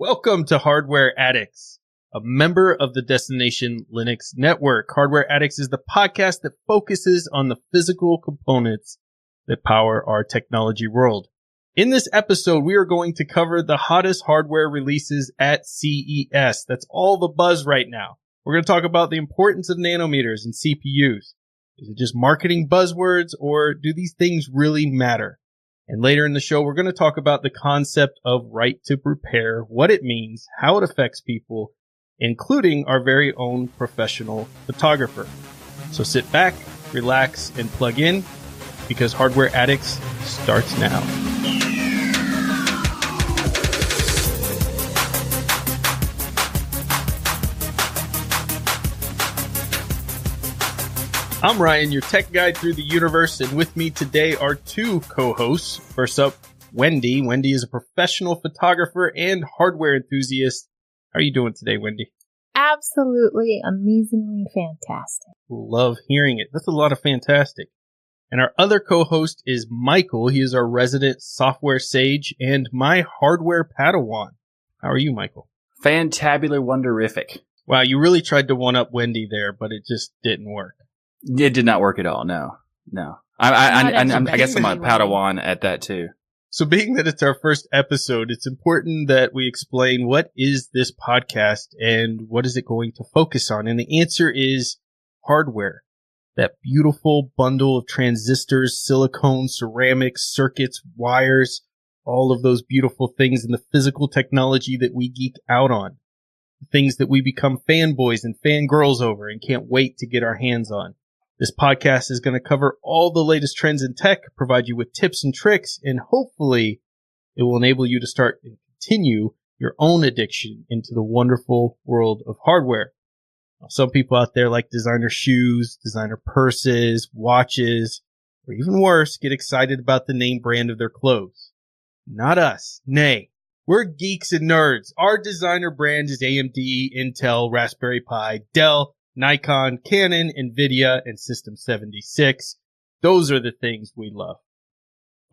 Welcome to Hardware Addicts, a member of the Destination Linux Network. Hardware Addicts is the podcast that focuses on the physical components that power our technology world. In this episode, we are going to cover the hottest hardware releases at CES. That's all the buzz right now. We're going to talk about the importance of nanometers and CPUs. Is it just marketing buzzwords or do these things really matter? And later in the show, we're going to talk about the concept of right to repair, what it means, how it affects people, including our very own professional photographer. So sit back, relax, and plug in because Hardware Addicts starts now. I'm Ryan, your tech guide through the universe, and with me today are two co-hosts. First up, Wendy. Wendy is a professional photographer and hardware enthusiast. How are you doing today, Wendy? Absolutely amazingly fantastic. Love hearing it. That's a lot of fantastic. And our other co-host is Michael. He is our resident software sage and my hardware padawan. How are you, Michael? Fantabular wonderific. Wow, you really tried to one up Wendy there, but it just didn't work. It did not work at all. No, no. I, I, I, I, I guess I'm a Padawan at that too. So being that it's our first episode, it's important that we explain what is this podcast and what is it going to focus on? And the answer is hardware. That beautiful bundle of transistors, silicone, ceramics, circuits, wires, all of those beautiful things and the physical technology that we geek out on. Things that we become fanboys and fangirls over and can't wait to get our hands on. This podcast is going to cover all the latest trends in tech, provide you with tips and tricks, and hopefully it will enable you to start and continue your own addiction into the wonderful world of hardware. Some people out there like designer shoes, designer purses, watches, or even worse, get excited about the name brand of their clothes. Not us. Nay, we're geeks and nerds. Our designer brand is AMD, Intel, Raspberry Pi, Dell, Nikon, Canon, Nvidia, and System 76. Those are the things we love.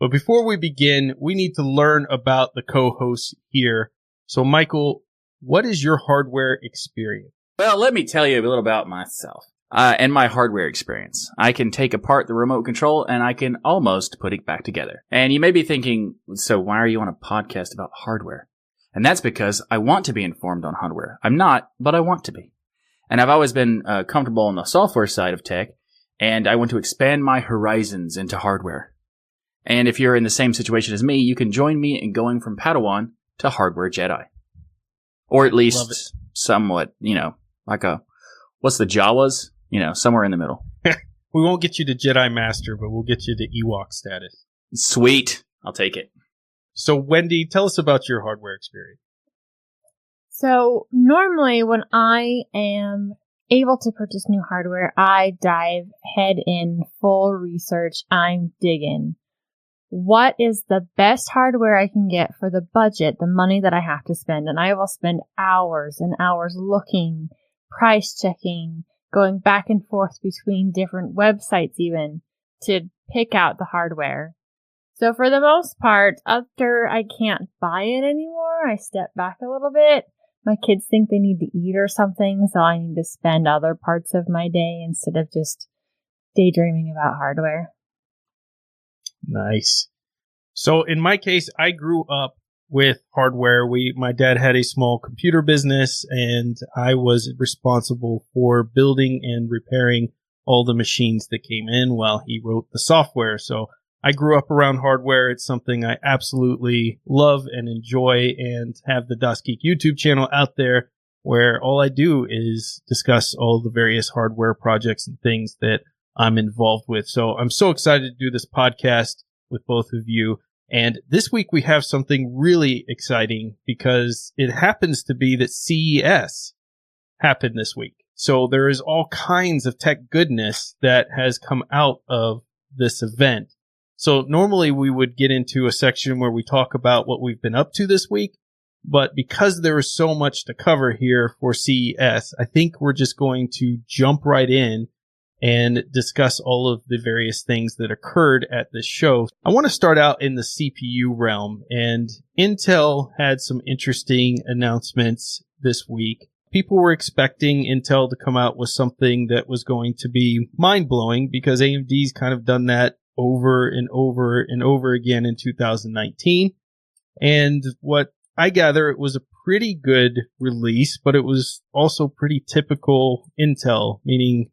But before we begin, we need to learn about the co-hosts here. So Michael, what is your hardware experience? Well, let me tell you a little about myself. Uh, and my hardware experience. I can take apart the remote control and I can almost put it back together. And you may be thinking, so why are you on a podcast about hardware? And that's because I want to be informed on hardware. I'm not, but I want to be. And I've always been uh, comfortable on the software side of tech, and I want to expand my horizons into hardware. And if you're in the same situation as me, you can join me in going from Padawan to Hardware Jedi. Or at least somewhat, you know, like a, what's the Jawas? You know, somewhere in the middle. we won't get you to Jedi Master, but we'll get you to Ewok status. Sweet. I'll take it. So, Wendy, tell us about your hardware experience. So normally when I am able to purchase new hardware, I dive head in full research. I'm digging. What is the best hardware I can get for the budget, the money that I have to spend? And I will spend hours and hours looking, price checking, going back and forth between different websites even to pick out the hardware. So for the most part, after I can't buy it anymore, I step back a little bit my kids think they need to eat or something, so I need to spend other parts of my day instead of just daydreaming about hardware. Nice. So in my case, I grew up with hardware. We, my dad had a small computer business and I was responsible for building and repairing all the machines that came in while he wrote the software. So I grew up around hardware. It's something I absolutely love and enjoy and have the Das Geek YouTube channel out there where all I do is discuss all the various hardware projects and things that I'm involved with. So I'm so excited to do this podcast with both of you. And this week we have something really exciting because it happens to be that CES happened this week. So there is all kinds of tech goodness that has come out of this event. So normally we would get into a section where we talk about what we've been up to this week. But because there is so much to cover here for CES, I think we're just going to jump right in and discuss all of the various things that occurred at this show. I want to start out in the CPU realm and Intel had some interesting announcements this week. People were expecting Intel to come out with something that was going to be mind blowing because AMD's kind of done that over and over and over again in 2019. And what I gather it was a pretty good release, but it was also pretty typical Intel, meaning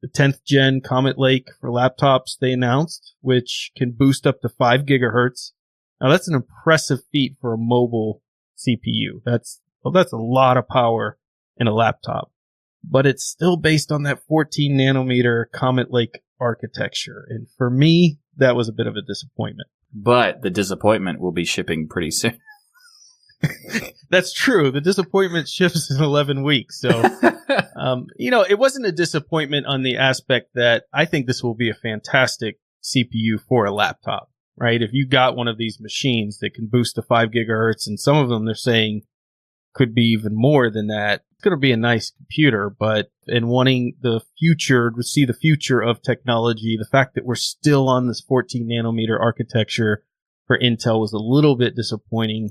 the 10th gen Comet Lake for laptops they announced, which can boost up to 5 gigahertz. Now that's an impressive feat for a mobile CPU. That's, well, that's a lot of power in a laptop, but it's still based on that 14 nanometer Comet Lake architecture. And for me, that was a bit of a disappointment. But the disappointment will be shipping pretty soon. That's true. The disappointment ships in 11 weeks. So, um, you know, it wasn't a disappointment on the aspect that I think this will be a fantastic CPU for a laptop, right? If you got one of these machines that can boost to five gigahertz and some of them they're saying could be even more than that, going to be a nice computer, but in wanting the future to see the future of technology, the fact that we're still on this 14 nanometer architecture for Intel was a little bit disappointing.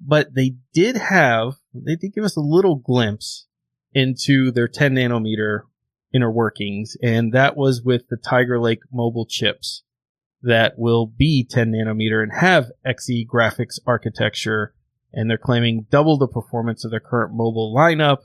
But they did have, they did give us a little glimpse into their 10 nanometer inner workings, and that was with the Tiger Lake mobile chips that will be 10 nanometer and have Xe graphics architecture, and they're claiming double the performance of their current mobile lineup.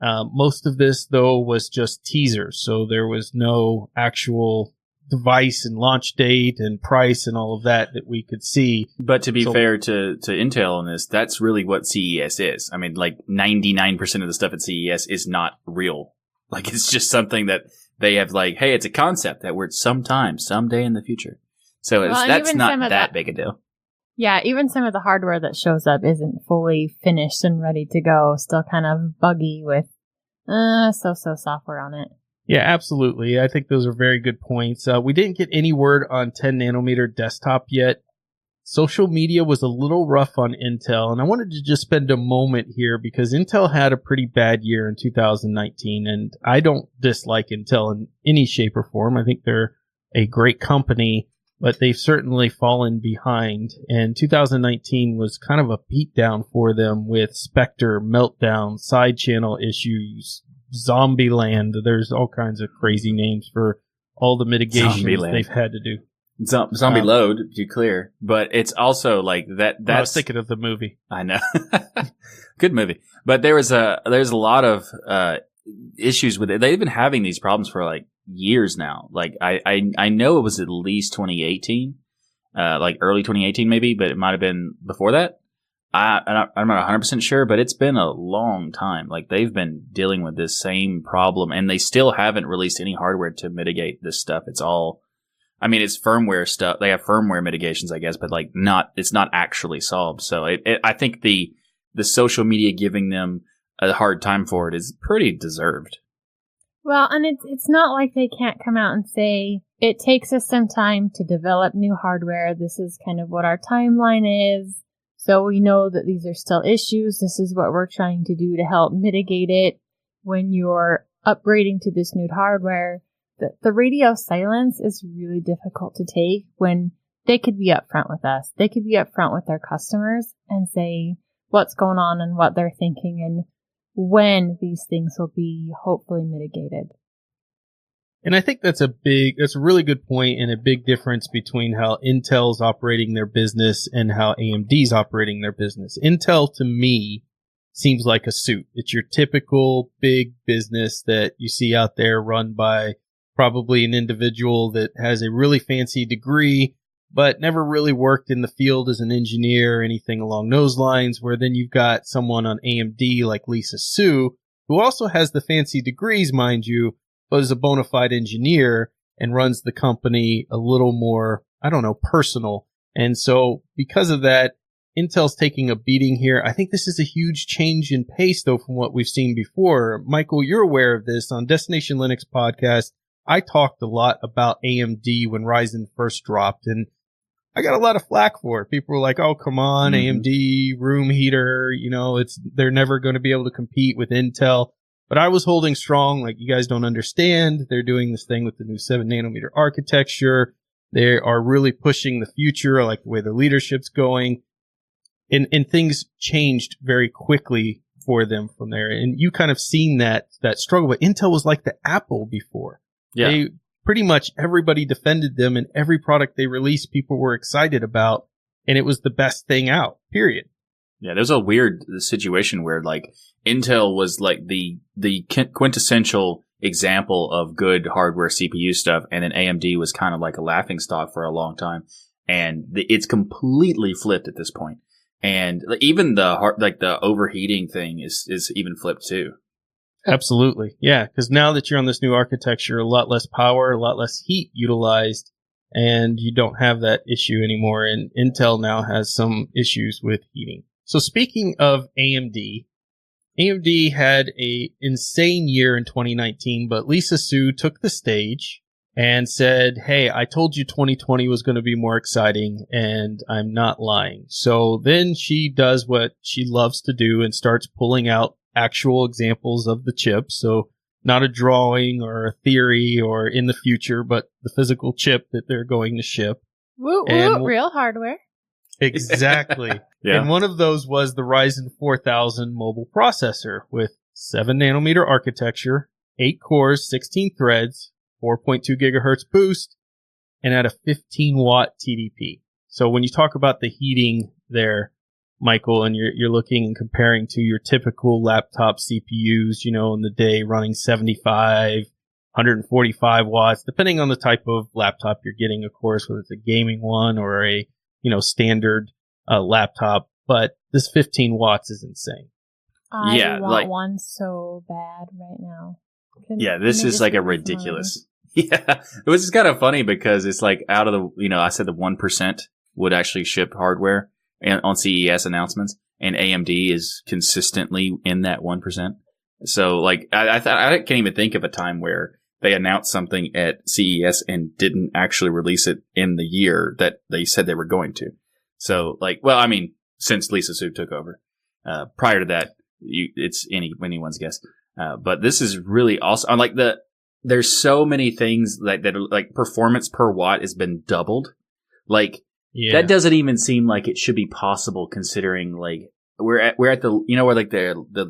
Uh, most of this, though, was just teasers, so there was no actual device and launch date and price and all of that that we could see. But to be so, fair to, to Intel on this, that's really what CES is. I mean, like 99% of the stuff at CES is not real. Like it's just something that they have like, hey, it's a concept that we're at sometime, someday in the future. So well, that's not that, that big a deal. Yeah, even some of the hardware that shows up isn't fully finished and ready to go. Still kind of buggy with uh so so software on it. Yeah, absolutely. I think those are very good points. Uh, we didn't get any word on 10 nanometer desktop yet. Social media was a little rough on Intel, and I wanted to just spend a moment here because Intel had a pretty bad year in 2019, and I don't dislike Intel in any shape or form. I think they're a great company, but they've certainly fallen behind. And 2019 was kind of a beatdown for them with Spectre, Meltdown, side channel issues, Zombie Land. There's all kinds of crazy names for all the mitigations they've had to do. Z- zombie um, load to be clear, but it's also like that. That's I was thinking of the movie. I know, good movie, but there was a there's a lot of uh, issues with it. They've been having these problems for like years now. Like I I, I know it was at least 2018, uh, like early 2018 maybe, but it might have been before that. I, I'm not 100% sure, but it's been a long time. Like they've been dealing with this same problem and they still haven't released any hardware to mitigate this stuff. It's all, I mean, it's firmware stuff. They have firmware mitigations, I guess, but like not, it's not actually solved. So it, it, I think the, the social media giving them a hard time for it is pretty deserved. Well, and it's, it's not like they can't come out and say, it takes us some time to develop new hardware. This is kind of what our timeline is so we know that these are still issues. This is what we're trying to do to help mitigate it when you're upgrading to this new hardware. The, the radio silence is really difficult to take when they could be upfront with us. They could be upfront with their customers and say what's going on and what they're thinking and when these things will be hopefully mitigated. And I think that's a big, that's a really good point and a big difference between how Intel's operating their business and how AMD's operating their business. Intel to me seems like a suit. It's your typical big business that you see out there run by probably an individual that has a really fancy degree, but never really worked in the field as an engineer or anything along those lines, where then you've got someone on AMD like Lisa Su, who also has the fancy degrees, mind you, but is a bona fide engineer and runs the company a little more, I don't know, personal. And so because of that, Intel's taking a beating here. I think this is a huge change in pace though from what we've seen before. Michael, you're aware of this on Destination Linux podcast. I talked a lot about AMD when Ryzen first dropped and I got a lot of flack for it. People were like, "Oh, come on, mm-hmm. AMD room heater, you know, it's they're never going to be able to compete with Intel." But I was holding strong, like you guys don't understand. They're doing this thing with the new seven nanometer architecture. They are really pushing the future. Like the way the leadership's going. And, and things changed very quickly for them from there. And you kind of seen that, that struggle, but Intel was like the Apple before. Yeah. They pretty much everybody defended them and every product they released, people were excited about. And it was the best thing out, period. Yeah, there's a weird situation where like Intel was like the the quintessential example of good hardware CPU stuff, and then AMD was kind of like a laughing stock for a long time, and the, it's completely flipped at this point. And even the like the overheating thing is is even flipped too. Absolutely, yeah. Because now that you're on this new architecture, a lot less power, a lot less heat utilized, and you don't have that issue anymore. And Intel now has some issues with heating. So speaking of AMD, AMD had a insane year in 2019, but Lisa Su took the stage and said, Hey, I told you 2020 was going to be more exciting and I'm not lying. So then she does what she loves to do and starts pulling out actual examples of the chip. So not a drawing or a theory or in the future, but the physical chip that they're going to ship. Woo, woo, real hardware. Exactly. Yeah. And one of those was the Ryzen 4000 mobile processor with 7 nanometer architecture, 8 cores, 16 threads, 4.2 gigahertz boost, and at a 15 watt TDP. So when you talk about the heating there, Michael, and you're, you're looking and comparing to your typical laptop CPUs, you know, in the day running 75, 145 watts, depending on the type of laptop you're getting, of course, whether it's a gaming one or a, you know, standard uh, laptop, but this 15 watts is insane. I Yeah, want like- one so bad right now. Can- Yeah, this is like a give me some money? ridiculous. Yeah, it was just kind of funny because it's like out of the you know I said the one percent would actually ship hardware and on CES announcements, and AMD is consistently in that one percent. So like I I, th- I can't even think of a time where they announced something at CES and didn't actually release it in the year that they said they were going to. So like, well, I mean, since Lisa Su took over, uh, prior to that, you, it's any anyone's guess. Uh, but this is really awesome. Like the there's so many things that that like performance per watt has been doubled. Like Yeah. that doesn't even seem like it should be possible considering like we're at we're at the you know where like the the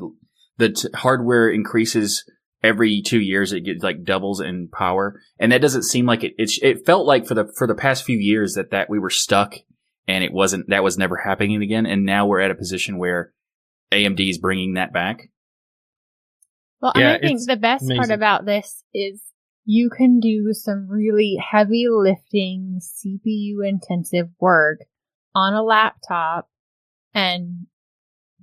the t- hardware increases every two years it gets like doubles in power? And that doesn't seem like it it, sh- it felt like for the for the past few years that that we were stuck and it wasn't that was never happening again and now we're at a position where AMD is bringing that back? Well, Yeah, and I think the best part about this is you can do some really heavy lifting, CPU intensive work on a laptop and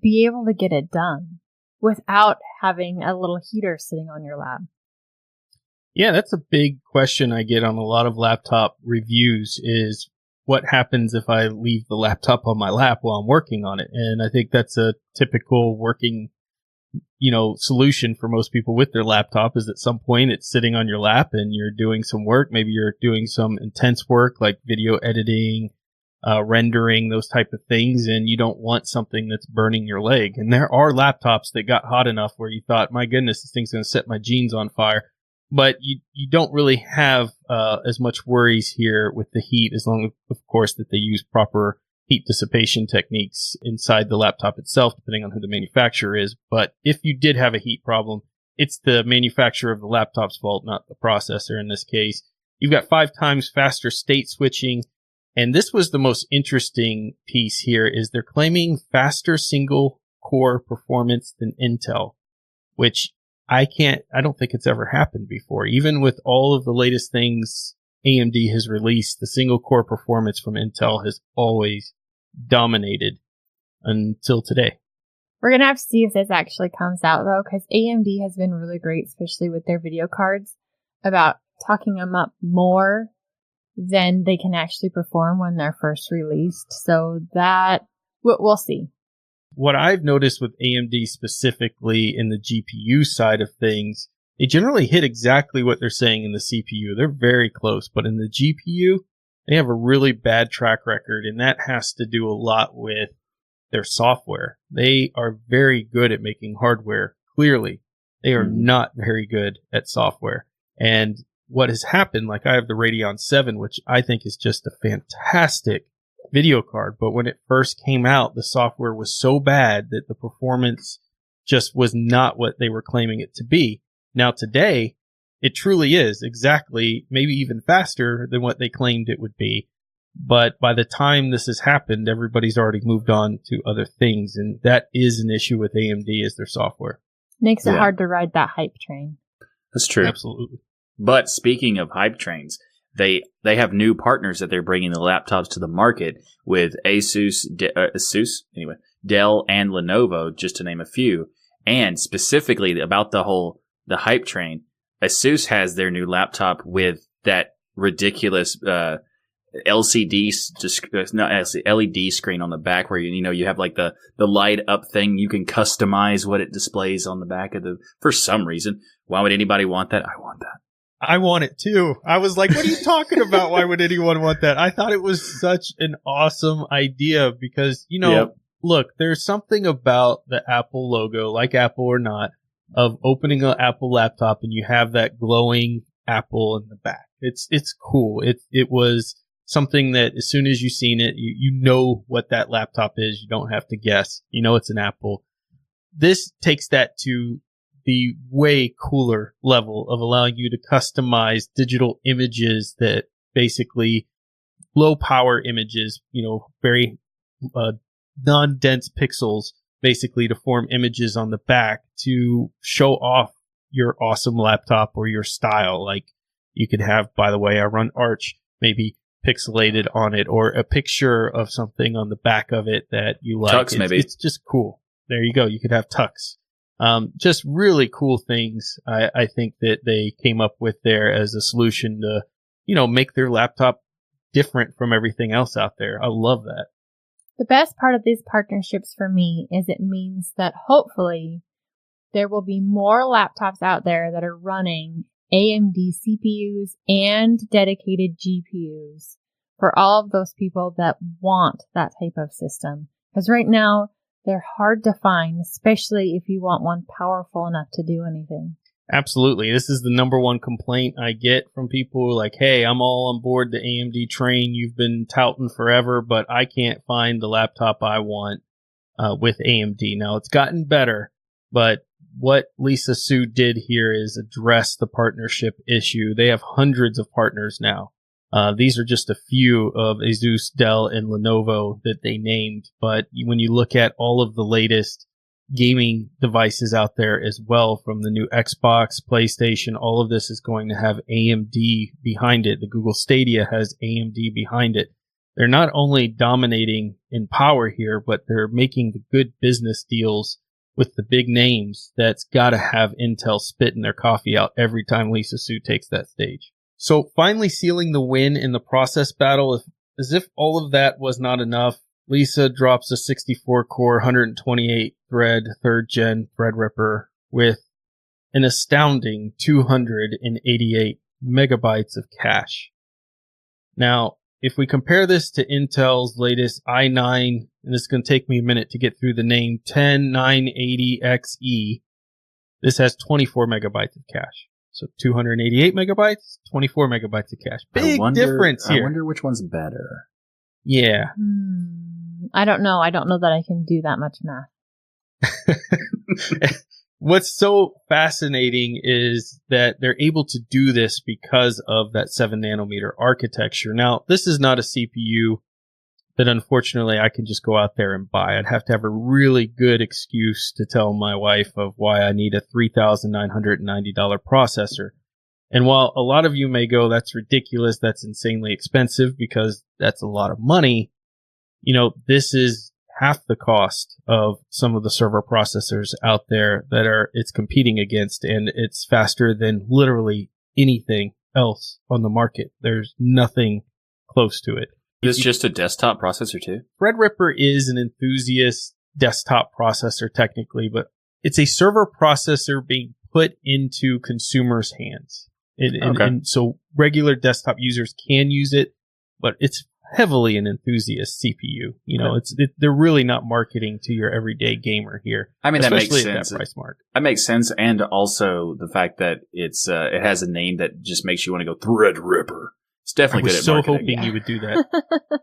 be able to get it done without having a little heater sitting on your lap. Yeah, that's a big question I get on a lot of laptop reviews is what happens if I leave the laptop on my lap while I'm working on it? And I think that's a typical working, you know, solution for most people with their laptop is at some point it's sitting on your lap and you're doing some work. Maybe you're doing some intense work like video editing, uh, rendering, those type of things. And you don't want something that's burning your leg. And there are laptops that got hot enough where you thought, my goodness, this thing's going to set my jeans on fire but you you don't really have uh, as much worries here with the heat, as long as, of course, that they use proper heat dissipation techniques inside the laptop itself, depending on who the manufacturer is. But if you did have a heat problem, it's the manufacturer of the laptop's fault, not the processor in this case. You've got five times faster state switching. And this was the most interesting piece here is they're claiming faster single core performance than Intel, which I can't, I don't think it's ever happened before. Even with all of the latest things AMD has released, the single core performance from Intel has always dominated until today. We're gonna have to see if this actually comes out though, because AMD has been really great, especially with their video cards, about talking them up more than they can actually perform when they're first released. So that we'll, we'll see. What I've noticed with AMD specifically in the GPU side of things, they generally hit exactly what they're saying in the CPU. They're very close, but in the GPU, they have a really bad track record, and that has to do a lot with their software. They are very good at making hardware, clearly, They are Mhm. not very good at software. And what has happened, like I have the Radeon 7, which I think is just a fantastic video card. But when it first came out, the software was so bad that the performance just was not what they were claiming it to be. Now today, it truly is exactly, maybe even faster than what they claimed it would be. But by the time this has happened, everybody's already moved on to other things. And that is an issue with AMD is their software. Makes it Yeah. hard to ride that hype train. That's true. Absolutely. But speaking of hype trains, they they have new partners that they're bringing the laptops to the market with Asus, De- uh, Asus anyway, Dell and Lenovo, just to name a few. And specifically about the whole the hype train, Asus has their new laptop with that ridiculous uh, LCD uh, not LCD, LED screen on the back where you you know you have like the the light up thing you can customize what it displays on the back of the for some reason why would anybody want that I want that I want it too. I was like, what are you talking about? Why would anyone want that? I thought it was such an awesome idea because, you know, Yep. look, there's something about the Apple logo, like Apple or not, of opening an Apple laptop and you have that glowing Apple in the back. It's, it's cool. It, it was something that as soon as you've seen it, you, you know what that laptop is. You don't have to guess. You know, it's an Apple. This takes that to the way cooler level of allowing you to customize digital images that basically low power images, you know, very uh, non dense pixels, basically to form images on the back to show off your awesome laptop or your style. Like you could have, by the way, I run Arch, maybe pixelated on it or a picture of something on the back of it that you like. Tux, It's- maybe. It's just cool. There you go. You could have tux. Um, just really cool things. I, I think that they came up with there as a solution to, you know, make their laptop different from everything else out there. I love that. The best part of these partnerships for me is it means that hopefully there will be more laptops out there that are running AMD CPUs and dedicated GPUs for all of those people that want that type of system. Because right now they're hard to find, especially if you want one powerful enough to do anything. Absolutely. This is the number one complaint I get from people like, Hey, I'm all on board the AMD train. You've been touting forever, but I can't find the laptop I want, uh, with AMD. Now it's gotten better, but what Lisa Su did here is address the partnership issue. They have hundreds of partners now. Uh, these are just a few of Asus, Dell, and Lenovo that they named. But when you look at all of the latest gaming devices out there as well from the new Xbox, PlayStation, all of this is going to have AMD behind it. The Google Stadia has AMD behind it. They're not only dominating in power here, but they're making the good business deals with the big names that's got to have Intel spitting their coffee out every time Lisa Su takes that stage. So finally sealing the win in the process battle, if, as if all of that was not enough, Lisa drops a 64 core, 128 thread, third gen Threadripper with an astounding 288 megabytes of cache. Now, if we compare this to Intel's latest i9, and this is going to take me a minute to get through the name 10980XE, this has 24 megabytes of cache. So 288 megabytes, 24 megabytes of cache. Big wonder- difference here. I wonder which one's better yeah. Hmm. I don't know. I don't know that I can do that much math. What's so fascinating is that they're able to do this because of that seven nanometer architecture. Now, this is not a CPU that unfortunately I can just go out there and buy. I'd have to have a really good excuse to tell my wife of why I need a $3,990 processor. And while a lot of you may go, that's ridiculous, that's insanely expensive because that's a lot of money, you know, this is half the cost of some of the server processors out there that are it's competing against and it's faster than literally anything else on the market. There's nothing close to it. it. Is just a desktop processor too? Threadripper is an enthusiast desktop processor technically, but it's a server processor being put into consumers' hands. And, and- Okay. and so regular desktop users can use it, but it's heavily an enthusiast CPU. You know, it's it, they're really not marketing to your everyday gamer here. I mean, that makes at sense. that price mark. That makes sense, and also the fact that it's uh, it has a name that just makes you want to go Threadripper. It's I definitely was good at so marketing. hoping Yeah. you would do that.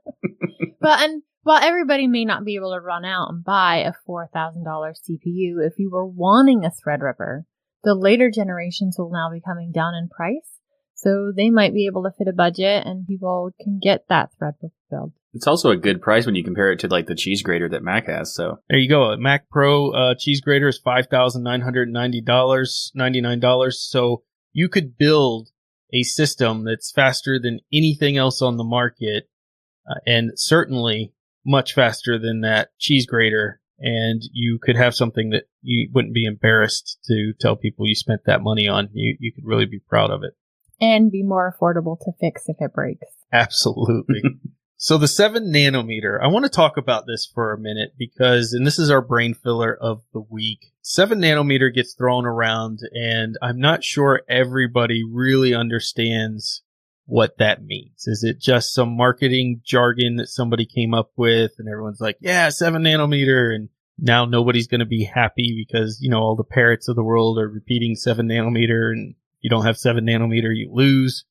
But and while everybody may not be able to run out and buy a four thousand dollar CPU, if you were wanting a Threadripper, the later generations will now be coming down in price, so they might be able to fit a budget, and people can get that thread fulfilled. It's also a good price when you compare it to like the cheese grater that Mac has. So There you go. A Mac Pro uh, cheese grater is five thousand nine hundred ninety dollars, ninety nine dollars. So you could build a system that's faster than anything else on the market, uh, and certainly much faster than that cheese grater. And you could have something that you wouldn't be embarrassed to tell people you spent that money on. You you could really be proud of it. And be more affordable to fix if it breaks. Absolutely. so the seven nanometer, I want to talk about this for a minute because, and this is our brain filler of the week. Seven nanometer gets thrown around and I'm not sure everybody really understands what that means. Is it just some marketing jargon that somebody came up with and everyone's like, yeah, seven nanometer. And now nobody's going to be happy because, you know, all the parrots of the world are repeating seven nanometer and you don't have seven nanometer, you lose.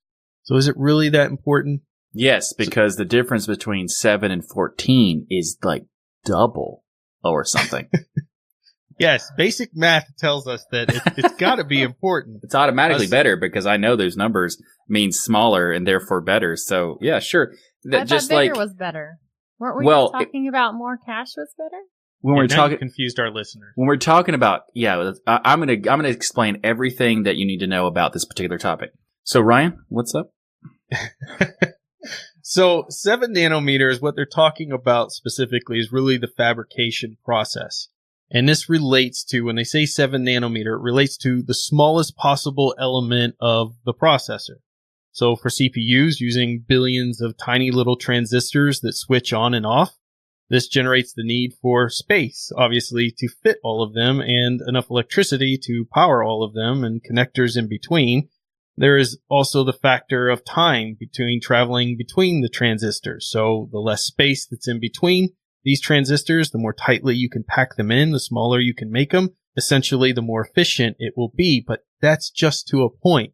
So is it really that important? yes, because the difference between seven and fourteen is like double or something. Yes, basic math tells us that it, it's got to be important. it's automatically Us- better because I know those numbers mean smaller and therefore better. So yeah, sure. That I just thought bigger like was better. Weren't we Well, just talking about more cache was better? When Yeah, we're talking confused our listeners. when we're talking about yeah i'm gonna i'm gonna explain everything that you need to know about this particular topic so ryan what's up So seven nanometers, what they're talking about specifically is really the fabrication process. And this relates to, when they say seven nanometer, it relates to the smallest possible element of the processor. So for CPUs using billions of tiny little transistors that switch on and off, this generates the need for space, obviously, to fit all of them and enough electricity to power all of them and connectors in between. There is also the factor of time between traveling between the transistors. So the less space that's in between these transistors, the more tightly you can pack them in, the smaller you can make them. Essentially, the more efficient it will be, but that's just to a point.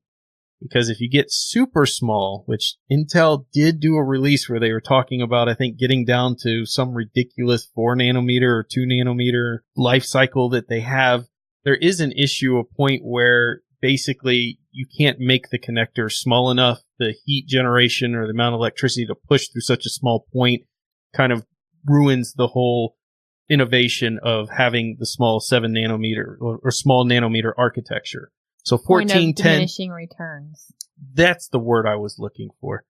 Because if you get super small, which Intel did do a release where they were talking about, I think getting down to some ridiculous four nanometer or two nanometer life cycle that they have, there is an issue, a point where basically you can't make the connector small enough. The heat generation or the amount of electricity to push through such a small point kind of ruins the whole innovation of having the small seven nanometer or, or small nanometer architecture. So of 1410 diminishing returns. that's the word I was looking for.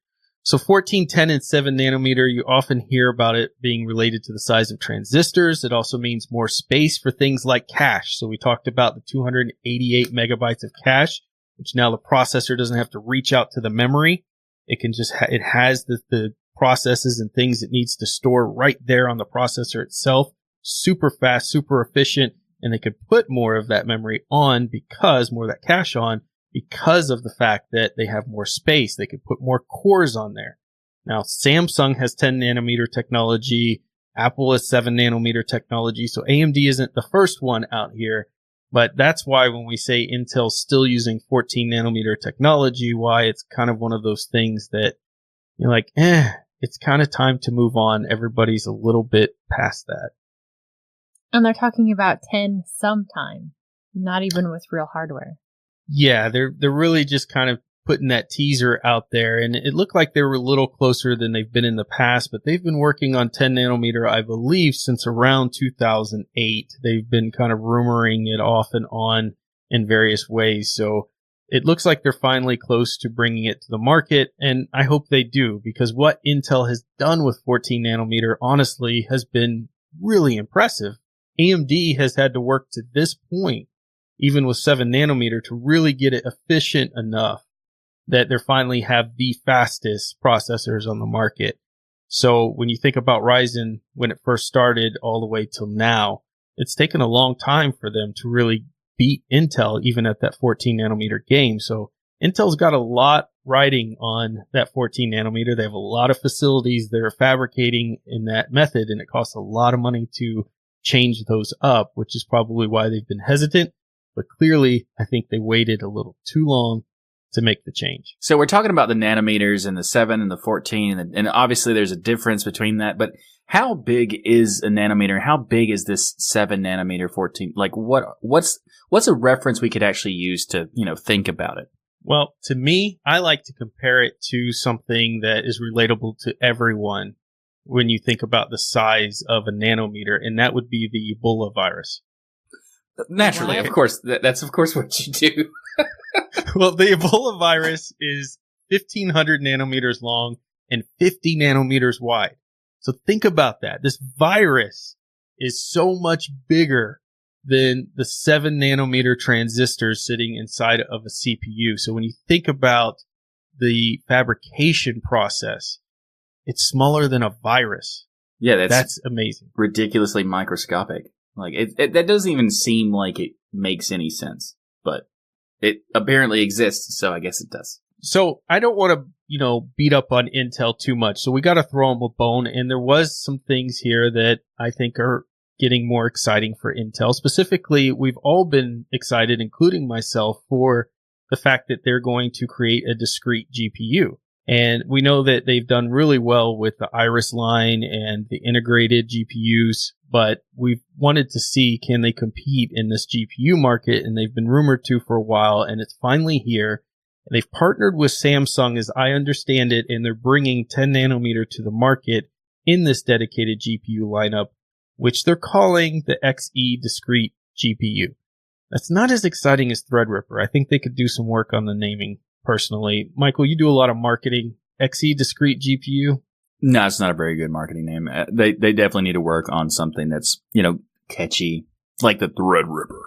So 1410 and 7 nanometer, you often hear about it being related to the size of transistors. It also means more space for things like cache. So we talked about the 288 megabytes of cache, which now the processor doesn't have to reach out to the memory. It can just, ha- it has the, the processes and things it needs to store right there on the processor itself. Super fast, super efficient, and they could put more of that memory on because more of that cache on because of the fact that they have more space. They could put more cores on there. Now, Samsung has 10 nanometer technology. Apple has 7 nanometer technology. So AMD isn't the first one out here. But that's why when we say Intel's still using 14 nanometer technology, why it's kind of one of those things that you're like, eh, it's kind of time to move on. Everybody's a little bit past that. And they're talking about 10 sometime, not even with real hardware. Yeah, they're they're really just kind of putting that teaser out there, and it looked like they were a little closer than they've been in the past. But they've been working on 10 nanometer, I believe, since around 2008. They've been kind of rumoring it off and on in various ways. So it looks like they're finally close to bringing it to the market, and I hope they do because what Intel has done with 14 nanometer, honestly, has been really impressive. AMD has had to work to this point even with 7 nanometer to really get it efficient enough that they finally have the fastest processors on the market. So when you think about Ryzen when it first started all the way till now, it's taken a long time for them to really beat Intel even at that 14 nanometer game. So Intel's got a lot riding on that 14 nanometer. They have a lot of facilities that are fabricating in that method, and it costs a lot of money to change those up, which is probably why they've been hesitant. But clearly, I think they waited a little too long to make the change. So we're talking about the nanometers and the 7 and the 14, and, and obviously there's a difference between that, but how big is a nanometer? How big is this 7 nanometer 14? Like what, what's, what's a reference we could actually use to, you know, think about it? Well, to me, I like to compare it to something that is relatable to everyone when you think about the size of a nanometer, and that would be the Ebola virus. Naturally, of course, that, that's of course what you do. well, the Ebola virus is 1500 nanometers long and 50 nanometers wide. So think about that. This virus is so much bigger than the seven nanometer transistors sitting inside of a CPU. So when you think about the fabrication process, it's smaller than a virus. Yeah, that's, That's amazing. ridiculously microscopic. Like it, it, that doesn't even seem like it makes any sense, but it apparently exists, so I guess it does. So I don't want to, you know, beat up on Intel too much. So we got to throw them a bone. And there was some things here that I think are getting more exciting for Intel. Specifically, we've all been excited, including myself, for the fact that they're going to create a discrete GPU. And we know that they've done really well with the Iris line and the integrated GPUs, but we've wanted to see can they compete in this GPU market? And they've been rumored to for a while, and it's finally here. They've partnered with Samsung, as I understand it, and they're bringing 10 nanometer to the market in this dedicated GPU lineup, which they're calling the XE discrete GPU. That's not as exciting as Threadripper. I think they could do some work on the naming personally. Michael, you do a lot of marketing. XE discrete GPU. No, it's not a very good marketing name. Uh, They they definitely need to work on something that's you know catchy, like the Threadripper.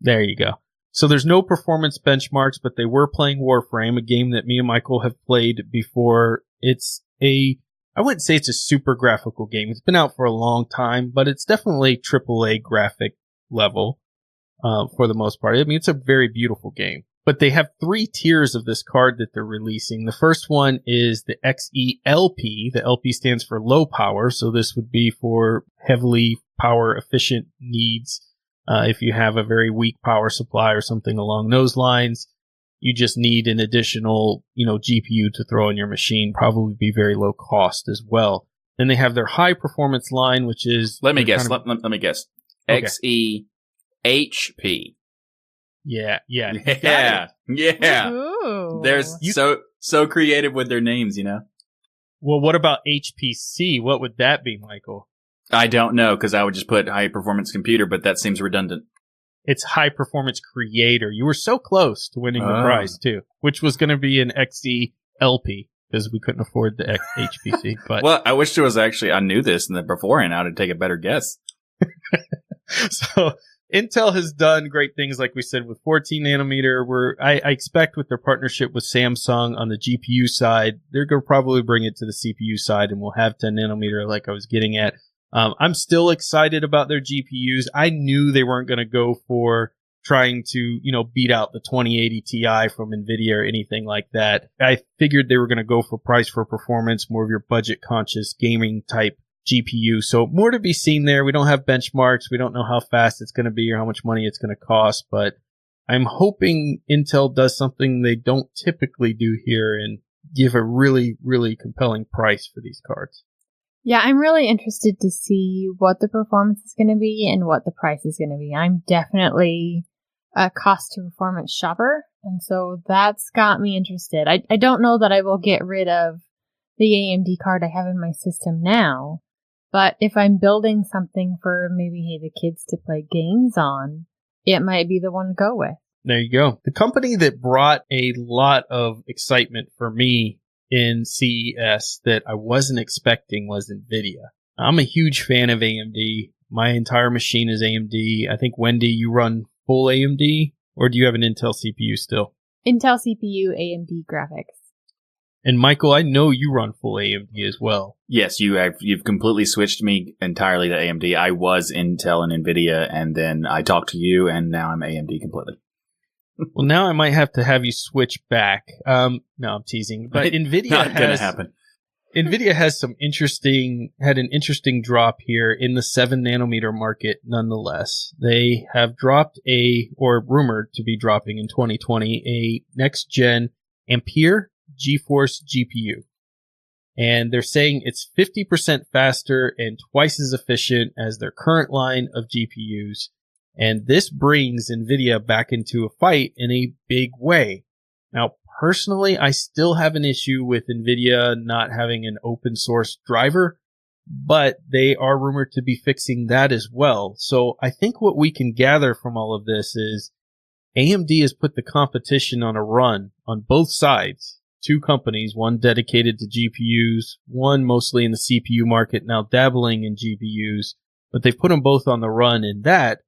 There you go. So there's no performance benchmarks, but they were playing Warframe, a game that me and Michael have played before. It's a, I wouldn't say it's a super graphical game. It's been out for a long time, but it's definitely AAA graphic level, uh, for the most part. I mean, it's a very beautiful game. But they have three tiers of this card that they're releasing. The first one is the XELP. The LP stands for low power. So this would be for heavily power efficient needs. Uh, if you have a very weak power supply or something along those lines, you just need an additional, you know, GPU to throw in your machine. Probably be very low cost as well. Then they have their high performance line, which is Let me guess. kind of- let, let, me guess. Okay. XE HP. Yeah, yeah, you got it. Yeah, yeah. Ooh. They're You- so so creative with their names. You know. Well, what about HPC? What would that be, Michael? I don't know because I would just put high performance computer, but that seems redundant. It's high performance creator. You were so close to winning the Oh. prize too, which was going to be an XELP because we couldn't afford the X- HPC. But Well, I wish there was actually I knew this and then beforehand I would take a better guess. so Intel has done great things, like we said, with 14 nanometer. Where I, I expect with their partnership with Samsung on the GPU side, they're going to probably bring it to the CPU side, and we'll have 10 nanometer, like I was getting at. Um, I'm still excited about their GPUs. I knew they weren't going to go for trying to, you know, beat out the 2080 Ti from Nvidia or anything like that. I figured they were going to go for price for performance, more of your budget conscious gaming type GPU. So more to be seen there. We don't have benchmarks. We don't know how fast it's going to be or how much money it's going to cost, but I'm hoping Intel does something they don't typically do here and give a really, really compelling price for these cards. Yeah, I'm really interested to see what the performance is going to be and what the price is going to be. I'm definitely a cost to performance shopper, and so that's got me interested. I, I don't know that I will get rid of the AMD card I have in my system now, but if I'm building something for maybe hey the kids to play games on, it might be the one to go with. There you go. The company that brought a lot of excitement for me in CES that I wasn't expecting was Nvidia. I'm a huge fan of AMD. My entire machine is AMD. I think Wendy, you run full AMD or do you have an Intel CPU still? Intel CPU, AMD graphics. And Michael, I know you run full AMD as well. Yes, you have you've completely switched me entirely to AMD. I was Intel and Nvidia, and then I talked to you, and now I'm AMD completely. well, now I might have to have you switch back. Um, no, I'm teasing. But Nvidia Not gonna happen. Nvidia has some interesting had an interesting drop here in the seven nanometer market. Nonetheless, they have dropped a or rumored to be dropping in 2020 a next gen Ampere GeForce GPU, and they're saying it's 50% faster and twice as efficient as their current line of GPUs. And this brings Nvidia back into a fight in a big way. Now, personally, I still have an issue with NVIDIA not having an open source driver, but they are rumored to be fixing that as well. So I think what we can gather from all of this is AMD has put the competition on a run on both sides. Two companies, one dedicated to GPUs, one mostly in the CPU market, now dabbling in GPUs, but they've put them both on the run and that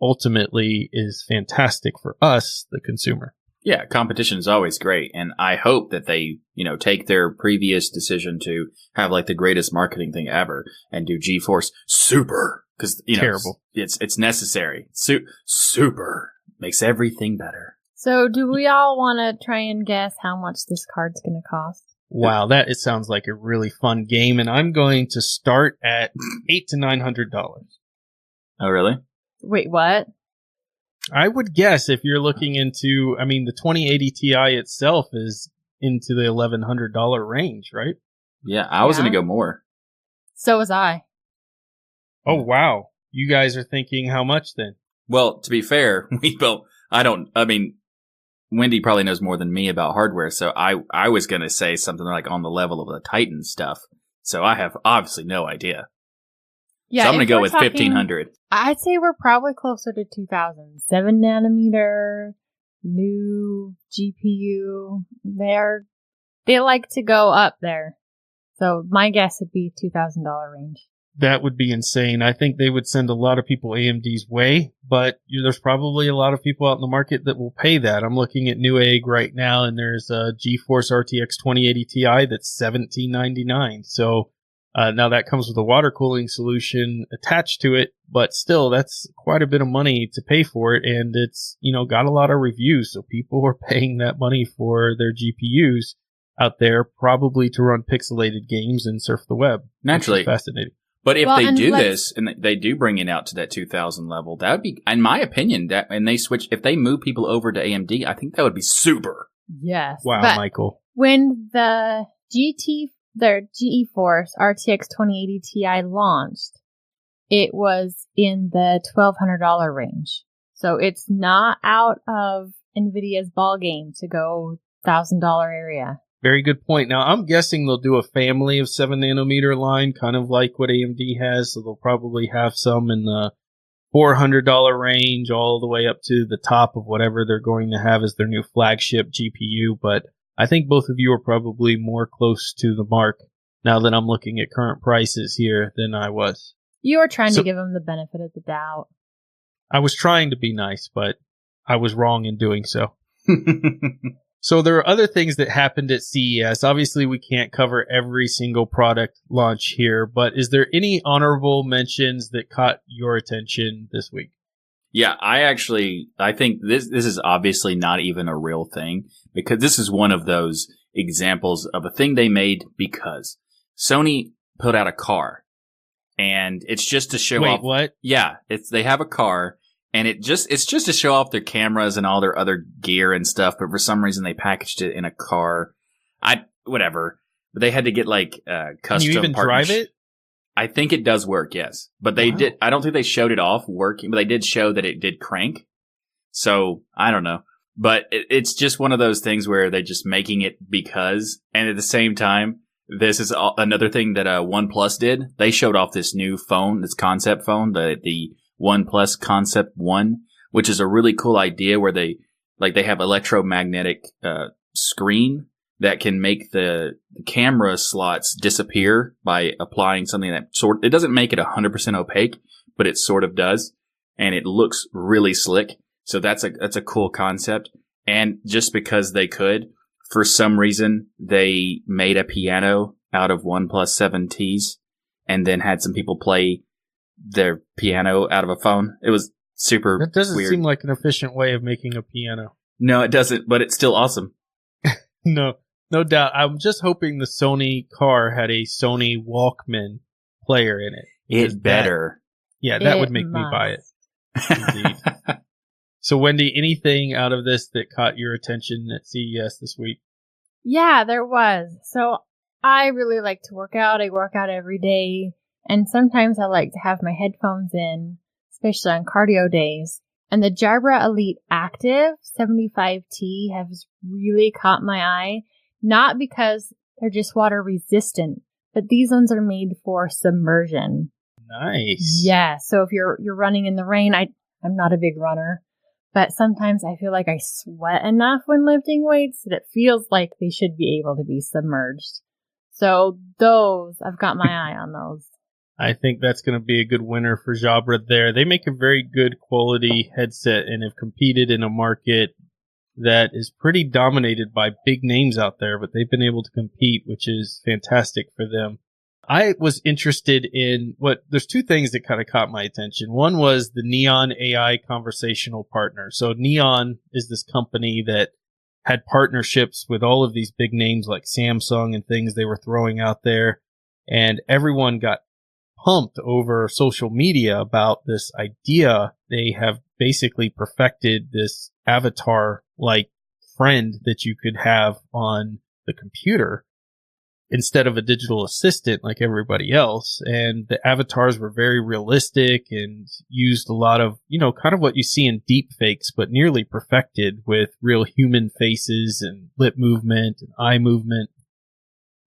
ultimately is fantastic for us, the consumer. Yeah, competition is always great, and I hope that they, you know, take their previous decision to have like the greatest marketing thing ever and do GeForce Super because you know Terrible. it's it's necessary. Su- super makes everything better. So, do we all want to try and guess how much this card's going to cost? Wow, that it sounds like a really fun game, and I'm going to start at eight to nine hundred dollars. Oh, really? Wait, what? I would guess if you're looking into, I mean, the 2080 Ti itself is into the eleven hundred dollar range, right? Yeah, I was Yeah. gonna go more. So was I. Oh wow, you guys are thinking how much then? Well, to be fair, we both. I don't. I mean, Wendy probably knows more than me about hardware, so I I was gonna say something like on the level of the Titan stuff. So I have obviously no idea. Yeah, so I'm gonna go with talking- fifteen hundred. I'd say we're probably closer to 2000. 7 nanometer, new GPU. They're, they like to go up there. So my guess would be $2,000 range. That would be insane. I think they would send a lot of people AMD's way, but there's probably a lot of people out in the market that will pay that. I'm looking at Newegg right now, and there's a GeForce RTX 2080 Ti that's 1799. So uh, now that comes with a water cooling solution attached to it, but still, that's quite a bit of money to pay for it, and it's you know got a lot of reviews, so people are paying that money for their GPUs out there, probably to run pixelated games and surf the web. Naturally. fascinating. But if Well, they do this and they do bring it out to that 2000 level, that would be, in my opinion, that and they switch, if they move people over to AMD, I think that would be super. Yes. Wow, But Michael. when the GT, their GeForce RTX 2080 Ti launched, it was in the $1,200 range. So it's not out of NVIDIA's ball game to go $1,000 area. Very good point. Now, I'm guessing they'll do a family of 7 nanometer line, kind of like what AMD has. So they'll probably have some in the $400 range all the way up to the top of whatever they're going to have as their new flagship GPU. But I think both of you are probably more close to the mark now that I'm looking at current prices here than I was. You were trying So- to give them the benefit of the doubt. I was trying to be nice, but I was wrong in doing so. So there are other things that happened at CES. Obviously, we can't cover every single product launch here, but is there any honorable mentions that caught your attention this week? Yeah, I actually I think this this is obviously not even a real thing because this is one of those examples of a thing they made because Sony put out a car and it's just to show Wait, off what? Yeah, it's they have a car and it just it's just to show off their cameras and all their other gear and stuff, but for some reason they packaged it in a car. I whatever. But they had to get like uh Can custom you even drive it? I think it does work, yes. But they Wow. did I don't think they showed it off working, but they did show that it did crank. So, I don't know. But it, it's just one of those things where they're just making it because and at the same time this is another thing that uh, OnePlus did. They showed off this new phone, this concept phone, the the OnePlus Concept One, which is a really cool idea where they like they have electromagnetic uh, screen that can make the, camera slots disappear by applying something that sort. It doesn't make it hundred percent opaque, but it sort of does, and it looks really slick. So that's a that's a cool concept. And just because they could, for some reason, they made a piano out of OnePlus 7Ts and then had some people play their piano out of a phone. It was super That doesn't weird. seem like an efficient way of making a piano. No, it doesn't, but it's still awesome. No, no doubt. I'm just hoping the Sony car had a Sony Walkman player in it. Because It better. Yeah, that It would make me buy it. Indeed. So, Wendy, anything out of this that caught your attention at CES this week? Yeah, there was. So I really like to work out. I work out every day. And sometimes I like to have my headphones in, especially on cardio days. And the Jabra Elite Active 75T has really caught my eye. Not because they're just water resistant, but these ones are made for submersion. Nice. Yeah. So if you're you're running in the rain, I I'm not a big runner, but sometimes I feel like I sweat enough when lifting weights that it feels like they should be able to be submerged. So those I've got my eye on those. I think that's going to be a good winner for Jabra there. They make a very good quality headset and have competed in a market that is pretty dominated by big names out there, but they've been able to compete, which is fantastic for them. I was interested in what there's two things that kind of caught my attention. One was the Neon AI conversational partner. So Neon is this company that had partnerships with all of these big names like Samsung and things they were throwing out there. And everyone got pumped over social media about this idea. They have basically perfected this avatar like friend that you could have on the computer instead of a digital assistant like everybody else. And the avatars were very realistic and used a lot of, you know, kind of what you see in deep fakes, but nearly perfected with real human faces and lip movement and eye movement.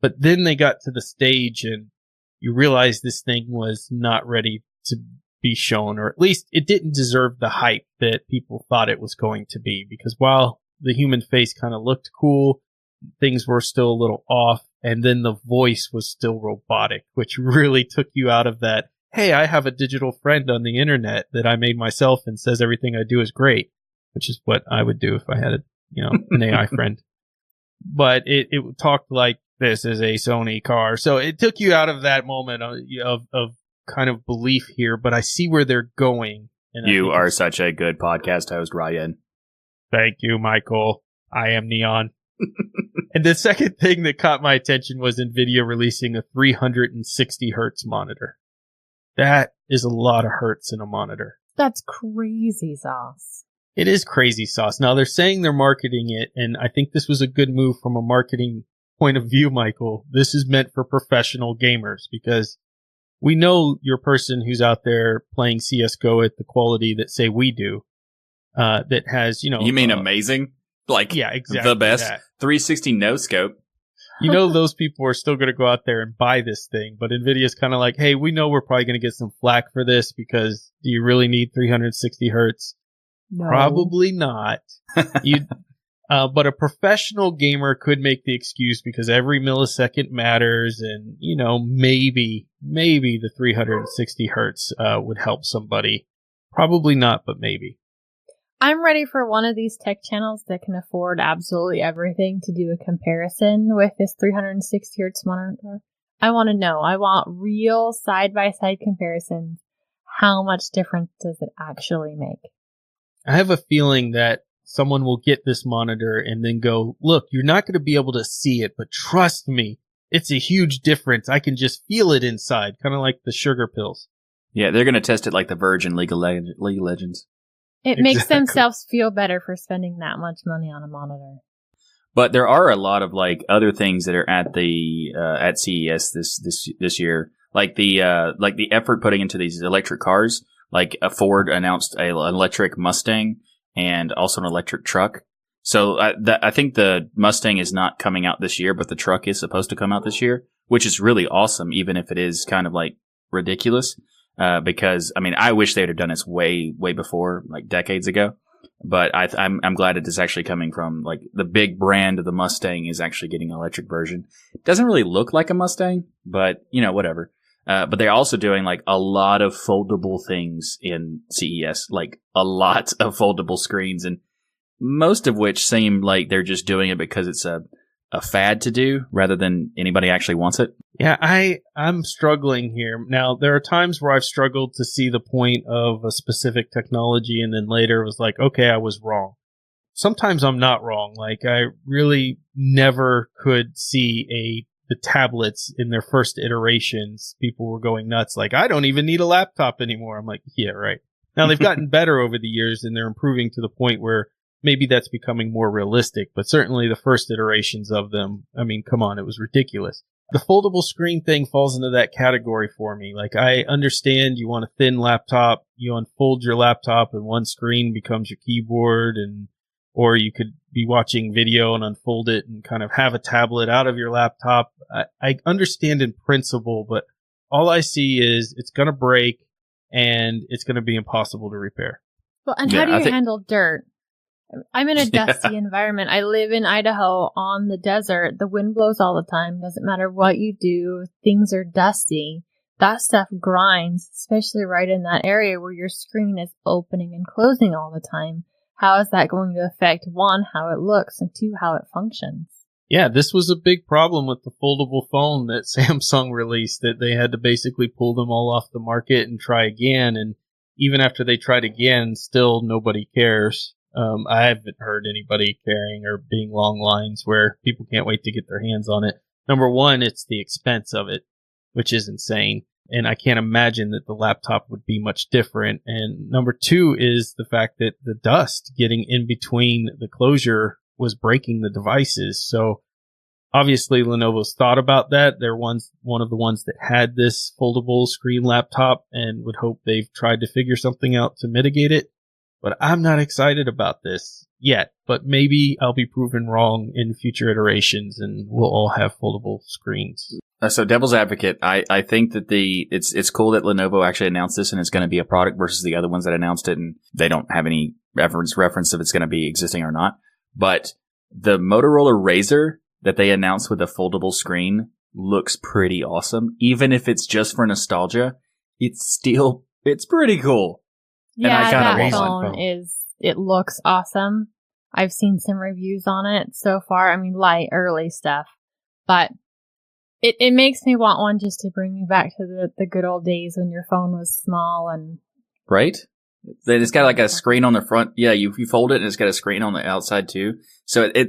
But then they got to the stage and you realize this thing was not ready to be shown, or at least it didn't deserve the hype that people thought it was going to be. Because while the human face kind of looked cool, things were still a little off, and then the voice was still robotic, which really took you out of that. Hey, I have a digital friend on the internet that I made myself and says everything I do is great, which is what I would do if I had a, you know, an AI friend. But it, it talked like this is a Sony car. So it took you out of that moment of, of, of kind of belief here, but I see where they're going. And You are such a good podcast host, Ryan. Thank you, Michael. I am Neon. and the second thing that caught my attention was NVIDIA releasing a 360 hertz monitor. That is a lot of hertz in a monitor. That's crazy sauce. It is crazy sauce. Now they're saying they're marketing it, and I think this was a good move from a marketing point of view, Michael. This is meant for professional gamers because we know you're a person who's out there playing CSGO at the quality that say we do. Uh, that has, you know, You mean uh, amazing? Like yeah, exactly. the best that. 360 no scope. You know, those people are still going to go out there and buy this thing, but Nvidia's kind of like, hey, we know we're probably going to get some flack for this because do you really need 360 hertz? No. Probably not. you, uh, but a professional gamer could make the excuse because every millisecond matters, and you know maybe maybe the 360 hertz uh, would help somebody. Probably not, but maybe. I'm ready for one of these tech channels that can afford absolutely everything to do a comparison with this 360 hertz monitor. I want to know. I want real side by side comparisons. How much difference does it actually make? I have a feeling that someone will get this monitor and then go, look, you're not going to be able to see it, but trust me, it's a huge difference. I can just feel it inside, kind of like the sugar pills. Yeah, they're going to test it like the Virgin League of, Le- League of Legends. It makes themselves feel better for spending that much money on a monitor. But there are a lot of like other things that are at the uh, at CES this this this year, like the uh, like the effort putting into these electric cars. Like a Ford announced a, an electric Mustang and also an electric truck. So I, I think the Mustang is not coming out this year, but the truck is supposed to come out this year, which is really awesome, even if it is kind of like ridiculous. Uh, because I mean, I wish they would have done this way way before, like decades ago but I, I'm I'm glad it is actually coming from like the big brand of the Mustang is actually getting an electric version. It doesn't really look like a Mustang, but you know whatever. Uh, but they're also doing like a lot of foldable things in CES, like a lot of foldable screens, and most of which seem like they're just doing it because it's a a fad to do rather than anybody actually wants it. Yeah, I I'm struggling here. Now there are times where I've struggled to see the point of a specific technology, and then later it was like, okay, I was wrong. sometimes I'm not wrong. Like I really never could see a the tablets in their first iterations. People were going nuts. Like I don't even need a laptop anymore. I'm like, yeah, right. Now they've gotten better over the years and they're improving to the point where maybe that's becoming more realistic, but certainly the first iterations of them, I mean, come on, it was ridiculous. The foldable screen thing falls into that category for me. Like I understand you want a thin laptop, you unfold your laptop and one screen becomes your keyboard and or you could be watching video and unfold it and kind of have a tablet out of your laptop. I, I understand in principle, but all I see is it's going to break and it's going to be impossible to repair. Well, and Yeah, how do you think- handle dirt? I'm in a dusty environment. I live in Idaho on the desert. The wind blows all the time. Doesn't matter what you do, things are dusty. That stuff grinds, especially right in that area where your screen is opening and closing all the time. How is that going to affect one, how it looks, and two, how it functions? Yeah, this was a big problem with the foldable phone that Samsung released that they had to basically pull them all off the market and try again. And even after they tried again, still nobody cares. Um, I haven't heard anybody caring or being long lines where people can't wait to get their hands on it. Number one, it's the expense of it, which is insane. And I can't imagine that the laptop would be much different. And number two is the fact that the dust getting in between the closure was breaking the devices. So obviously Lenovo's thought about that. They're ones, one of the ones that had this foldable screen laptop and would hope they've tried to figure something out to mitigate it. But I'm not excited about this yet, but maybe I'll be proven wrong in future iterations and we'll all have foldable screens. Uh, so, devil's advocate, I, I think that the it's it's cool that Lenovo actually announced this and it's going to be a product versus the other ones that announced it and they don't have any reference reference if it's going to be existing or not. But the Motorola Razr that they announced with a foldable screen looks pretty awesome. Even if it's just for nostalgia, it's still it's pretty cool. And I Yeah, that want phone is it looks awesome. I've seen some reviews on it so far. I mean, light early stuff, but it it makes me want one just to bring me back to the the good old days when your phone was small and right? Then it's got like a screen on the front. Yeah, you you fold it and it's got a screen on the outside too. So it, it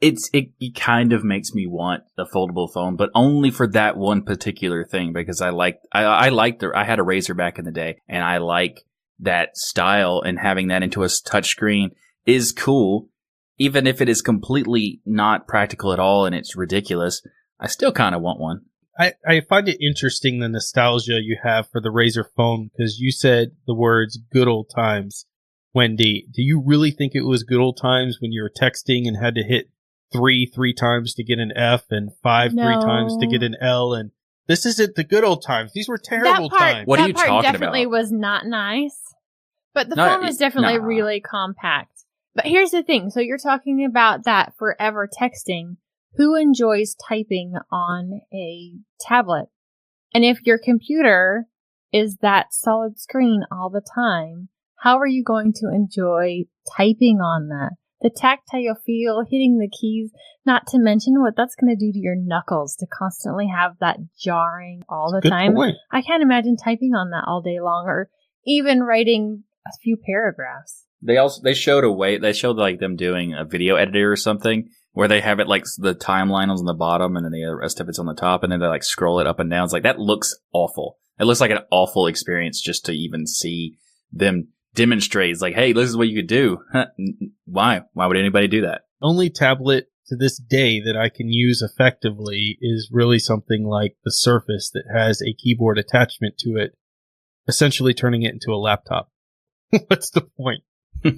it's it, it kind of makes me want the foldable phone, but only for that one particular thing because I like I I like the I had a Razr back in the day and I like that style and having that into a touchscreen is cool. Even if it is completely not practical at all and it's ridiculous, I still kind of want one. I, I find it interesting the nostalgia you have for the Razr phone because you said the words good old times. Wendy, do you really think it was good old times when you were texting and had to hit three, three times to get an F and five, three times to get an L? And this isn't the good old times. These were terrible that part, times. What that are you part talking definitely about? was not nice. But the No, phone was definitely nah. really compact. But here's the thing. So you're talking about that forever texting. Who enjoys typing on a tablet? And if your computer is that solid screen all the time, how are you going to enjoy typing on that? The tactile feel, hitting the keys, not to mention what that's going to do to your knuckles to constantly have that jarring all the Good time. point. I can't imagine typing on that all day long or even writing a few paragraphs. They also they showed a way they showed like them doing a video editor or something where they have it like the timeline is on the bottom and then the rest of it's on the top and then they like scroll it up and down. It's like that looks awful. It looks like an awful experience just to even see them demonstrate. It's like, hey, this is what you could do. Why? Why would anybody do that? Only tablet to this day that I can use effectively is really something like the Surface that has a keyboard attachment to it, essentially turning it into a laptop. What's the point?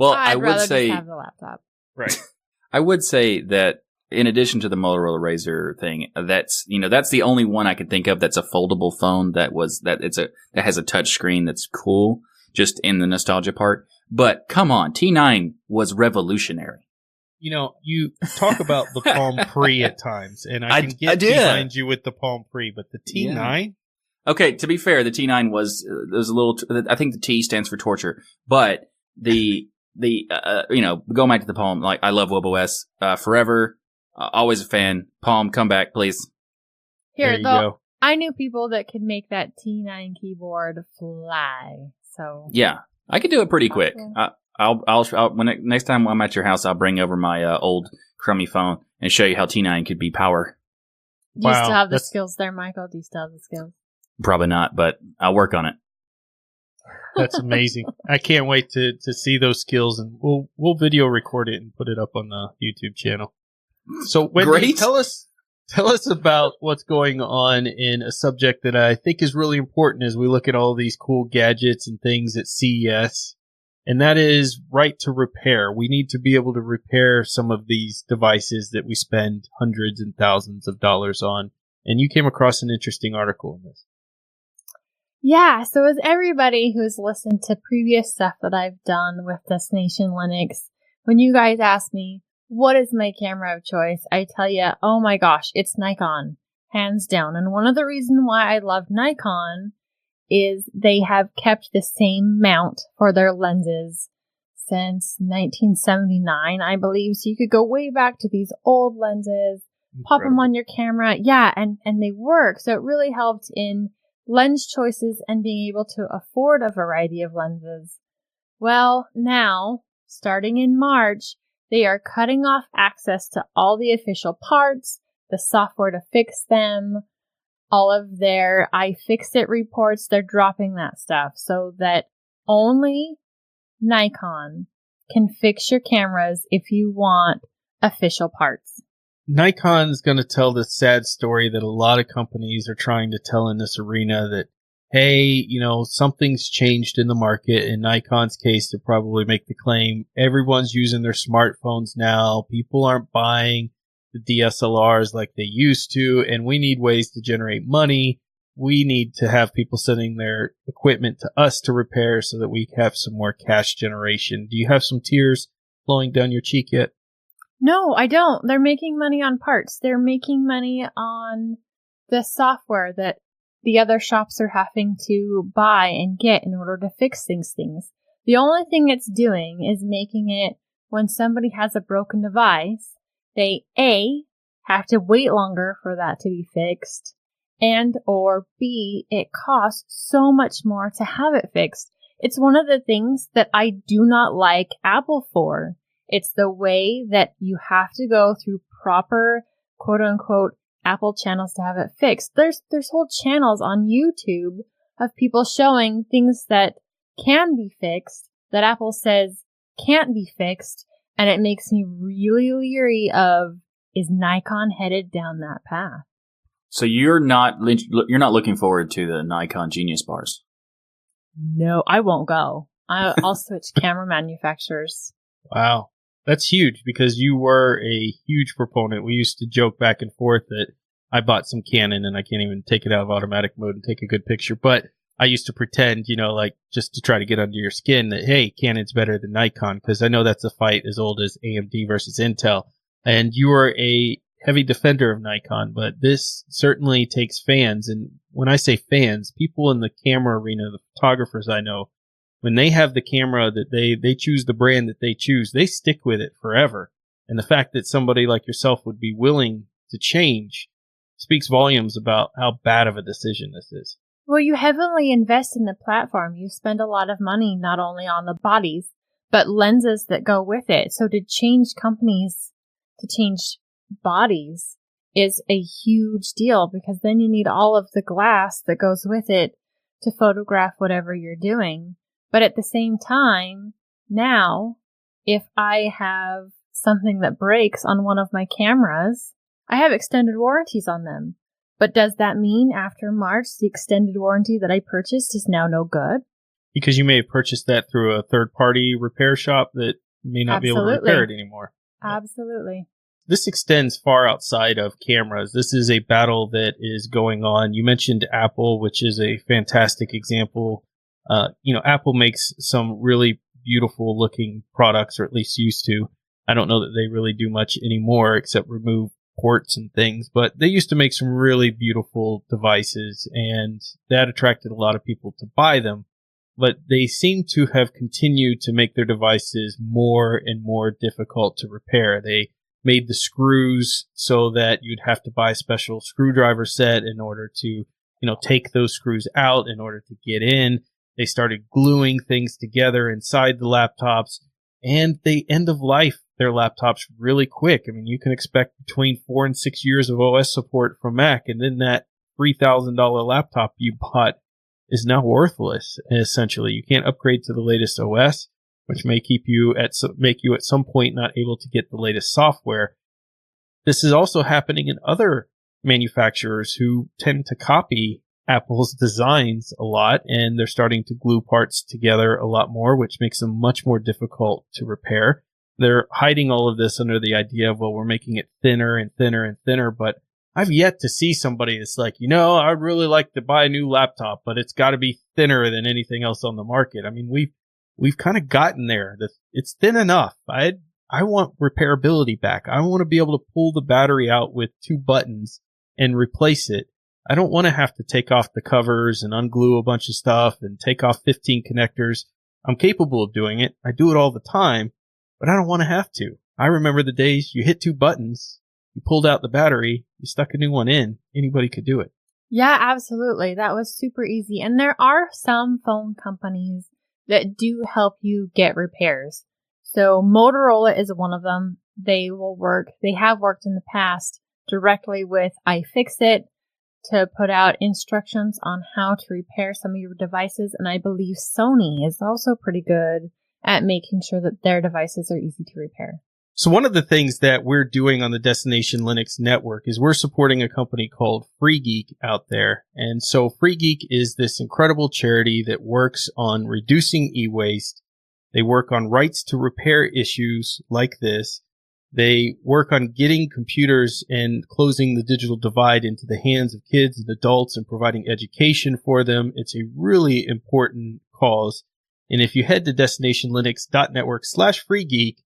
Well, I'd I would say just have the laptop. Right. I would say that in addition to the Motorola Razr thing, that's you know that's the only one I could think of that's a foldable phone that was that it's a that has a touch screen that's cool, just in the nostalgia part. But come on, T9 was revolutionary. You know, you talk about the Palm Pre at times, and I I- can I get did. behind you with the Palm Pre, but the T9, Okay, to be fair, the T9 was uh, was a little. T- I think the T stands for torture, but the the uh, you know going back to the Palm, like I love WebOS uh, forever, uh, always a fan. Palm, come back, please. there Here, you though, go. I knew people that could make that T9 keyboard fly. So Yeah, I could do it pretty quick. Awesome. Uh, I'll, I'll, I'll when it, next time I'm at your house, I'll bring over my uh, old crummy phone and show you how T9 could be power. Do you Wow, still have the skills there, Michael? Do you still have the skills? Probably not, but I'll work on it. That's amazing. I can't wait to to see those skills, and we'll we'll video record it and put it up on the YouTube channel. So, Wendy, Great. tell us tell us about what's going on in a subject that I think is really important as we look at all these cool gadgets and things at CES, and that is right to repair. We need to be able to repair some of these devices that we spend hundreds and thousands of dollars on. And you came across an interesting article in this. Yeah, so as everybody who's listened to previous stuff that I've done with Destination Linux, when you guys ask me, what is my camera of choice? I tell you, oh my gosh, it's Nikon, hands down. And one of the reasons why I love Nikon is they have kept the same mount for their lenses since 1979, I believe. So you could go way back to these old lenses, pop them on your camera. Yeah, and, and they work. So it really helped in lens choices and being able to afford a variety of lenses. Well, now, starting in March, they are cutting off access to all the official parts, the software to fix them, all of their iFixit reports. They're dropping that stuff so that only Nikon can fix your cameras if you want official parts. Nikon's going to tell the sad story that a lot of companies are trying to tell in this arena that, hey, you know, something's changed in the market. In Nikon's case, to probably make the claim, everyone's using their smartphones now. People aren't buying the DSLRs like they used to, and we need ways to generate money. We need to have people sending their equipment to us to repair so that we have some more cash generation. Do you have some tears flowing down your cheek yet? No, I don't. They're making money on parts. They're making money on the software that the other shops are having to buy and get in order to fix these things. The only thing it's doing is making it when somebody has a broken device, they A, have to wait longer for that to be fixed, and or B, it costs so much more to have it fixed. It's one of the things that I do not like Apple for. It's the way that you have to go through proper quote unquote Apple channels to have it fixed. There's there's whole channels on YouTube of people showing things that can be fixed that Apple says can't be fixed, and it makes me really leery of is Nikon headed down that path? So you're not you're not looking forward to the Nikon Genius bars. No, I won't go. I, I'll switch camera manufacturers. Wow. That's huge because you were a huge proponent. We used to joke back and forth that I bought some Canon and I can't even take it out of automatic mode and take a good picture. But I used to pretend, you know, like just to try to get under your skin that, hey, Canon's better than Nikon because I know that's a fight as old as AMD versus Intel. And you are a heavy defender of Nikon, but this certainly takes fans. And when I say fans, people in the camera arena, the photographers I know, when they have the camera that they, they choose the brand that they choose, they stick with it forever. And the fact that somebody like yourself would be willing to change speaks volumes about how bad of a decision this is. Well, you heavily invest in the platform. You spend a lot of money not only on the bodies, but lenses that go with it. So to change companies, to change bodies is a huge deal because then you need all of the glass that goes with it to photograph whatever you're doing. But at the same time, now, if I have something that breaks on one of my cameras, I have extended warranties on them. But does that mean after March, the extended warranty that I purchased is now no good? Because you may have purchased that through a third party repair shop that may not be able to repair it anymore. Absolutely. this extends far outside of cameras. This is a battle that is going on. You mentioned Apple, which is a fantastic example. Uh, you know, Apple makes some really beautiful looking products, or at least used to. I don't know that they really do much anymore except remove ports and things, but they used to make some really beautiful devices and that attracted a lot of people to buy them. But they seem to have continued to make their devices more and more difficult to repair. They made the screws so that you'd have to buy a special screwdriver set in order to, you know, take those screws out in order to get in. They started gluing things together inside the laptops. and they end of life their laptops really quick. I mean, you can expect between four and six years of OS support from Mac, and then that $3,000 laptop you bought is now worthless. Essentially, you can't upgrade to the latest OS, which may keep you at make you at some point not able to get the latest software. This is also happening in other manufacturers who tend to copy Apple's designs a lot and they're starting to glue parts together a lot more, which makes them much more difficult to repair. They're hiding all of this under the idea of, well, we're making it thinner and thinner and thinner, but I've yet to see somebody that's like, you know, I'd really like to buy a new laptop, but it's got to be thinner than anything else on the market. I mean, we've, we've kind of gotten there. It's thin enough. I, I want repairability back. I want to be able to pull the battery out with two buttons and replace it I don't want to have to take off the covers and unglue a bunch of stuff and take off 15 connectors. I'm capable of doing it. I do it all the time, but I don't want to have to. I remember the days you hit two buttons, you pulled out the battery, you stuck a new one in. Anybody could do it. Yeah, absolutely. That was super easy. And there are some phone companies that do help you get repairs. So Motorola is one of them. They will work, they have worked in the past directly with iFixit to put out instructions on how to repair some of your devices. And I believe Sony is also pretty good at making sure that their devices are easy to repair. So one of the things that we're doing on the Destination Linux network is we're supporting a company called FreeGeek out there. And so FreeGeek is this incredible charity that works on reducing e-waste. They work on rights to repair issues like this. They work on getting computers and closing the digital divide into the hands of kids and adults and providing education for them. It's a really important cause. And if you head to destinationlinux.network slash freegeek,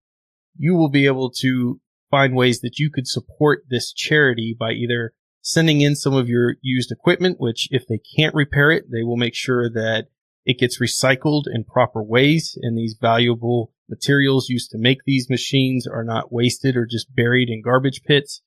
you will be able to find ways that you could support this charity by either sending in some of your used equipment, which if they can't repair it, they will make sure that it gets recycled in proper ways and these valuable materials used to make these machines are not wasted or just buried in garbage pits.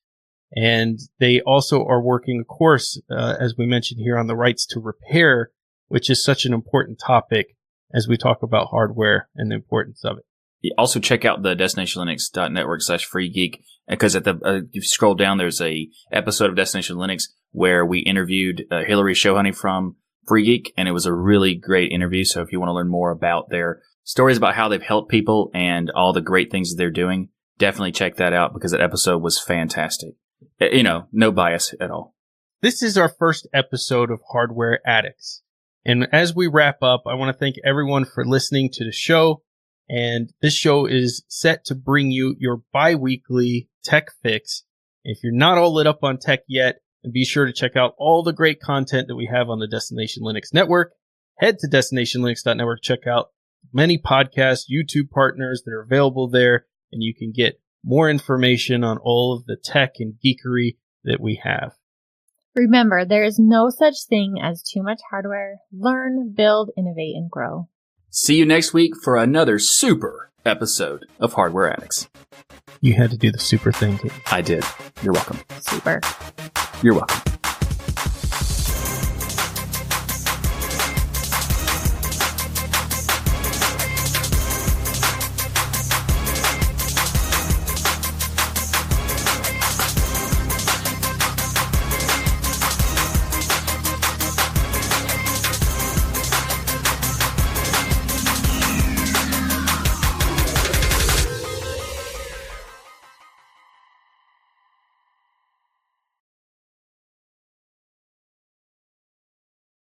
And they also are working, of course, uh, as we mentioned here on the rights to repair, which is such an important topic as we talk about hardware and the importance of it. Also check out the destinationlinux.network slash free geek because at the, uh, you scroll down, there's a episode of Destination Linux where we interviewed uh, Hilary Shohoney from Free Geek and it was a really great interview. So if you want to learn more about their stories about how they've helped people and all the great things that they're doing, definitely check that out because that episode was fantastic. Eh, you know, no bias at all. This is our first episode of Hardware Addicts. And as we wrap up, I want to thank everyone for listening to the show. And this show is set to bring you your bi-weekly tech fix. If you're not all lit up on tech yet, then be sure to check out all the great content that we have on the Destination Linux network. Head to destinationlinux.network, check out many podcasts, YouTube partners that are available there, and you can get more information on all of the tech and geekery that we have. Remember, there is no such thing as too much hardware. Learn, build, innovate, and grow. See you next week for another super episode of Hardware Addicts. You had to do the super thing. I did. You're welcome. Super. You're welcome.